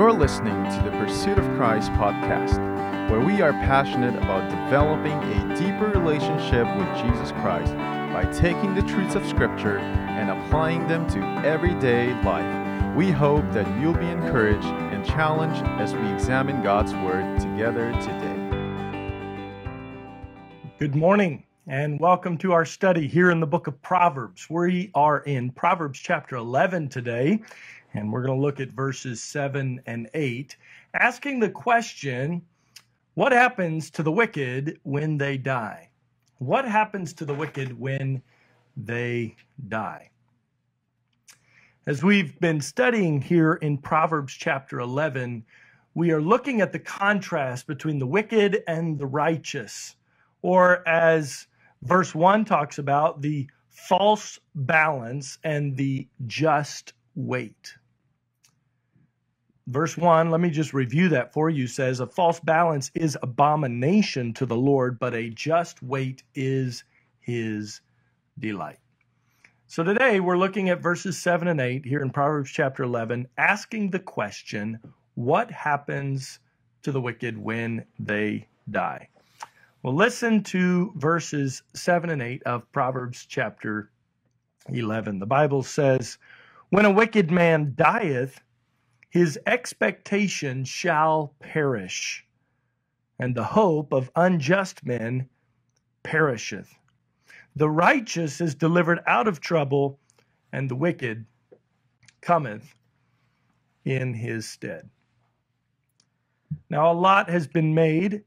You're listening to the Pursuit of Christ podcast, where we are passionate about developing a deeper relationship with Jesus Christ by taking the truths of Scripture and applying them to everyday life. We hope that you'll be encouraged and challenged as we examine God's Word together today. Good morning and welcome to our study here in the book of Proverbs. We are in Proverbs chapter 11 today, and we're going to look at verses 7 and 8, asking the question what happens to the wicked when they die? What happens to the wicked when they die? As we've been studying here in Proverbs chapter 11, we are looking at the contrast between the wicked and the righteous, or as verse 1 talks about, the false balance and the just weight. Verse 1, let me just review that for you, says, A false balance is abomination to the Lord, but a just weight is his delight. So today we're looking at verses 7 and 8 here in Proverbs chapter 11, asking the question, What happens to the wicked when they die? Well, listen to verses 7 and 8 of Proverbs chapter 11. The Bible says, When a wicked man dieth, his expectation shall perish, and the hope of unjust men perisheth. The righteous is delivered out of trouble, and the wicked cometh in his stead. Now, a lot has been made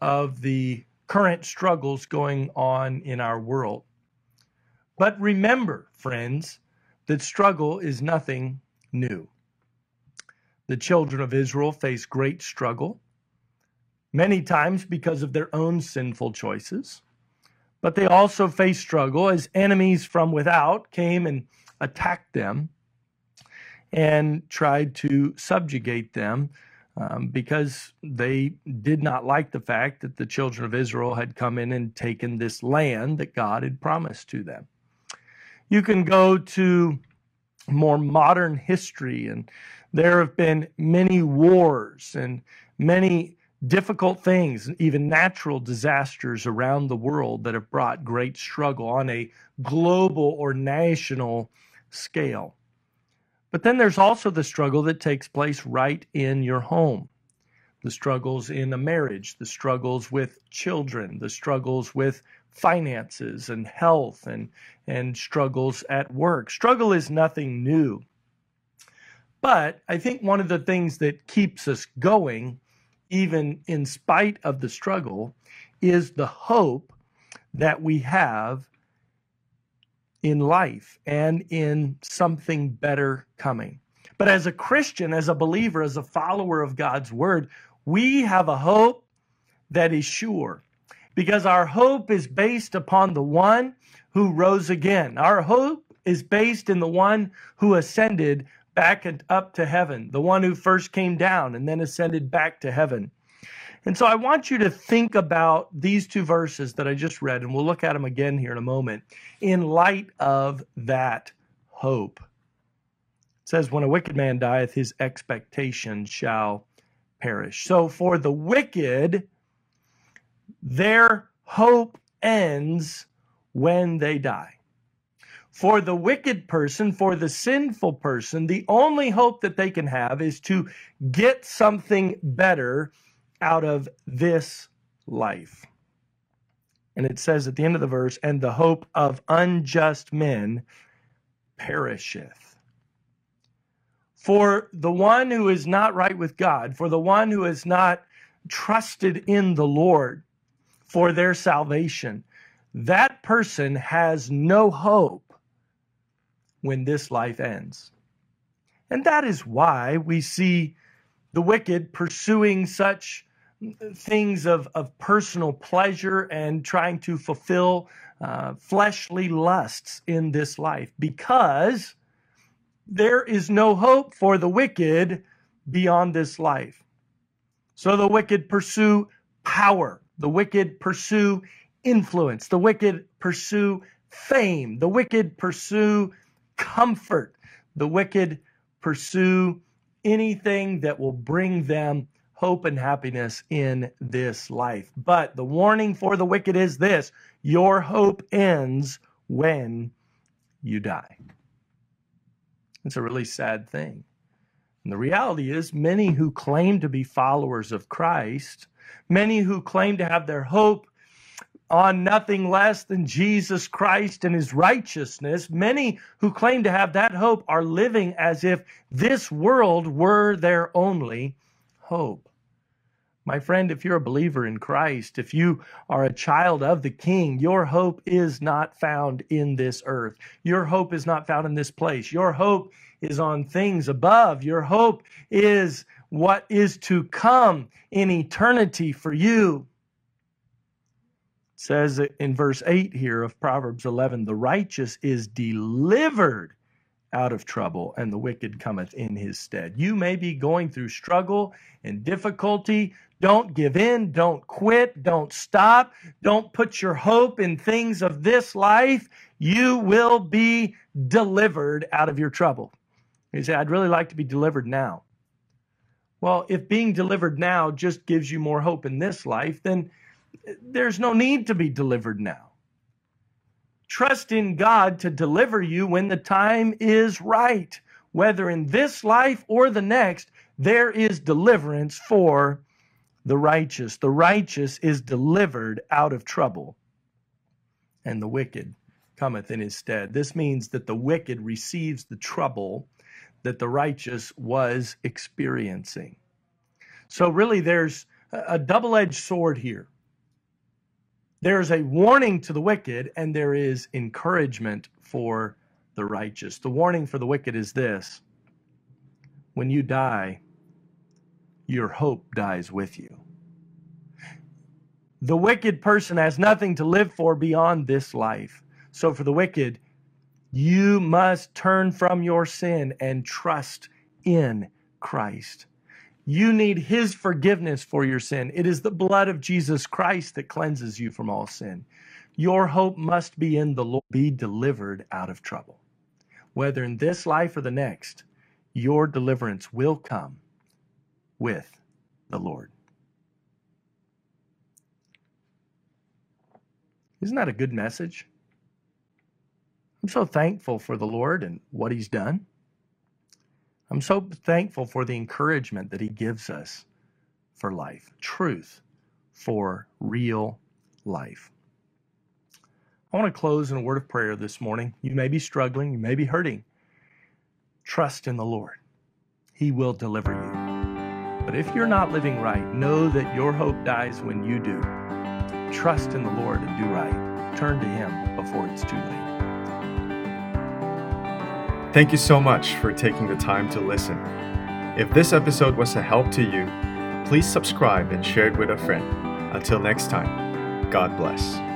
of the current struggles going on in our world. But remember, friends, that struggle is nothing new. The children of Israel faced great struggle, many times because of their own sinful choices. But they also faced struggle as enemies from without came and attacked them and tried to subjugate them um, because they did not like the fact that the children of Israel had come in and taken this land that God had promised to them. You can go to more modern history and there have been many wars and many difficult things, even natural disasters around the world that have brought great struggle on a global or national scale. But then there's also the struggle that takes place right in your home the struggles in a marriage, the struggles with children, the struggles with finances and health and, and struggles at work. Struggle is nothing new. But I think one of the things that keeps us going, even in spite of the struggle, is the hope that we have in life and in something better coming. But as a Christian, as a believer, as a follower of God's word, we have a hope that is sure because our hope is based upon the one who rose again. Our hope is based in the one who ascended back and up to heaven, the one who first came down and then ascended back to heaven. And so I want you to think about these two verses that I just read, and we'll look at them again here in a moment, in light of that hope. It says, When a wicked man dieth, his expectation shall perish. So for the wicked, their hope ends when they die. For the wicked person, for the sinful person, the only hope that they can have is to get something better out of this life. And it says at the end of the verse, and the hope of unjust men perisheth. For the one who is not right with God, for the one who is not trusted in the Lord for their salvation, that person has no hope when this life ends. And that is why we see the wicked pursuing such things of, of personal pleasure and trying to fulfill uh, fleshly lusts in this life because there is no hope for the wicked beyond this life. So the wicked pursue power, the wicked pursue influence, the wicked pursue fame, the wicked pursue comfort. The wicked pursue anything that will bring them hope and happiness in this life. But the warning for the wicked is this your hope ends when you die. It's a really sad thing. And the reality is, many who claim to be followers of Christ, many who claim to have their hope on nothing less than Jesus Christ and his righteousness, many who claim to have that hope are living as if this world were their only hope. My friend, if you're a believer in Christ, if you are a child of the King, your hope is not found in this earth. Your hope is not found in this place. Your hope is on things above. Your hope is what is to come in eternity for you It says in verse 8 here of Proverbs 11 the righteous is delivered out of trouble and the wicked cometh in his stead. You may be going through struggle and difficulty. Don't give in, don't quit, don't stop, don't put your hope in things of this life. You will be delivered out of your trouble. You say, I'd really like to be delivered now. Well, if being delivered now just gives you more hope in this life, then there's no need to be delivered now. Trust in God to deliver you when the time is right. Whether in this life or the next, there is deliverance for the righteous. The righteous is delivered out of trouble, and the wicked cometh in his stead. This means that the wicked receives the trouble that the righteous was experiencing. So, really, there's a double edged sword here. There's a warning to the wicked, and there is encouragement for the righteous. The warning for the wicked is this when you die, your hope dies with you. The wicked person has nothing to live for beyond this life. So, for the wicked, you must turn from your sin and trust in Christ. You need his forgiveness for your sin. It is the blood of Jesus Christ that cleanses you from all sin. Your hope must be in the Lord, be delivered out of trouble. Whether in this life or the next, your deliverance will come with the Lord. Isn't that a good message? I'm so thankful for the Lord and what He's done. I'm so thankful for the encouragement that he gives us for life, truth for real life. I want to close in a word of prayer this morning. You may be struggling, you may be hurting. Trust in the Lord, He will deliver you. But if you're not living right, know that your hope dies when you do. Trust in the Lord and do right. Turn to Him before it's too late. Thank you so much for taking the time to listen. If this episode was a help to you, please subscribe and share it with a friend. Until next time, God bless.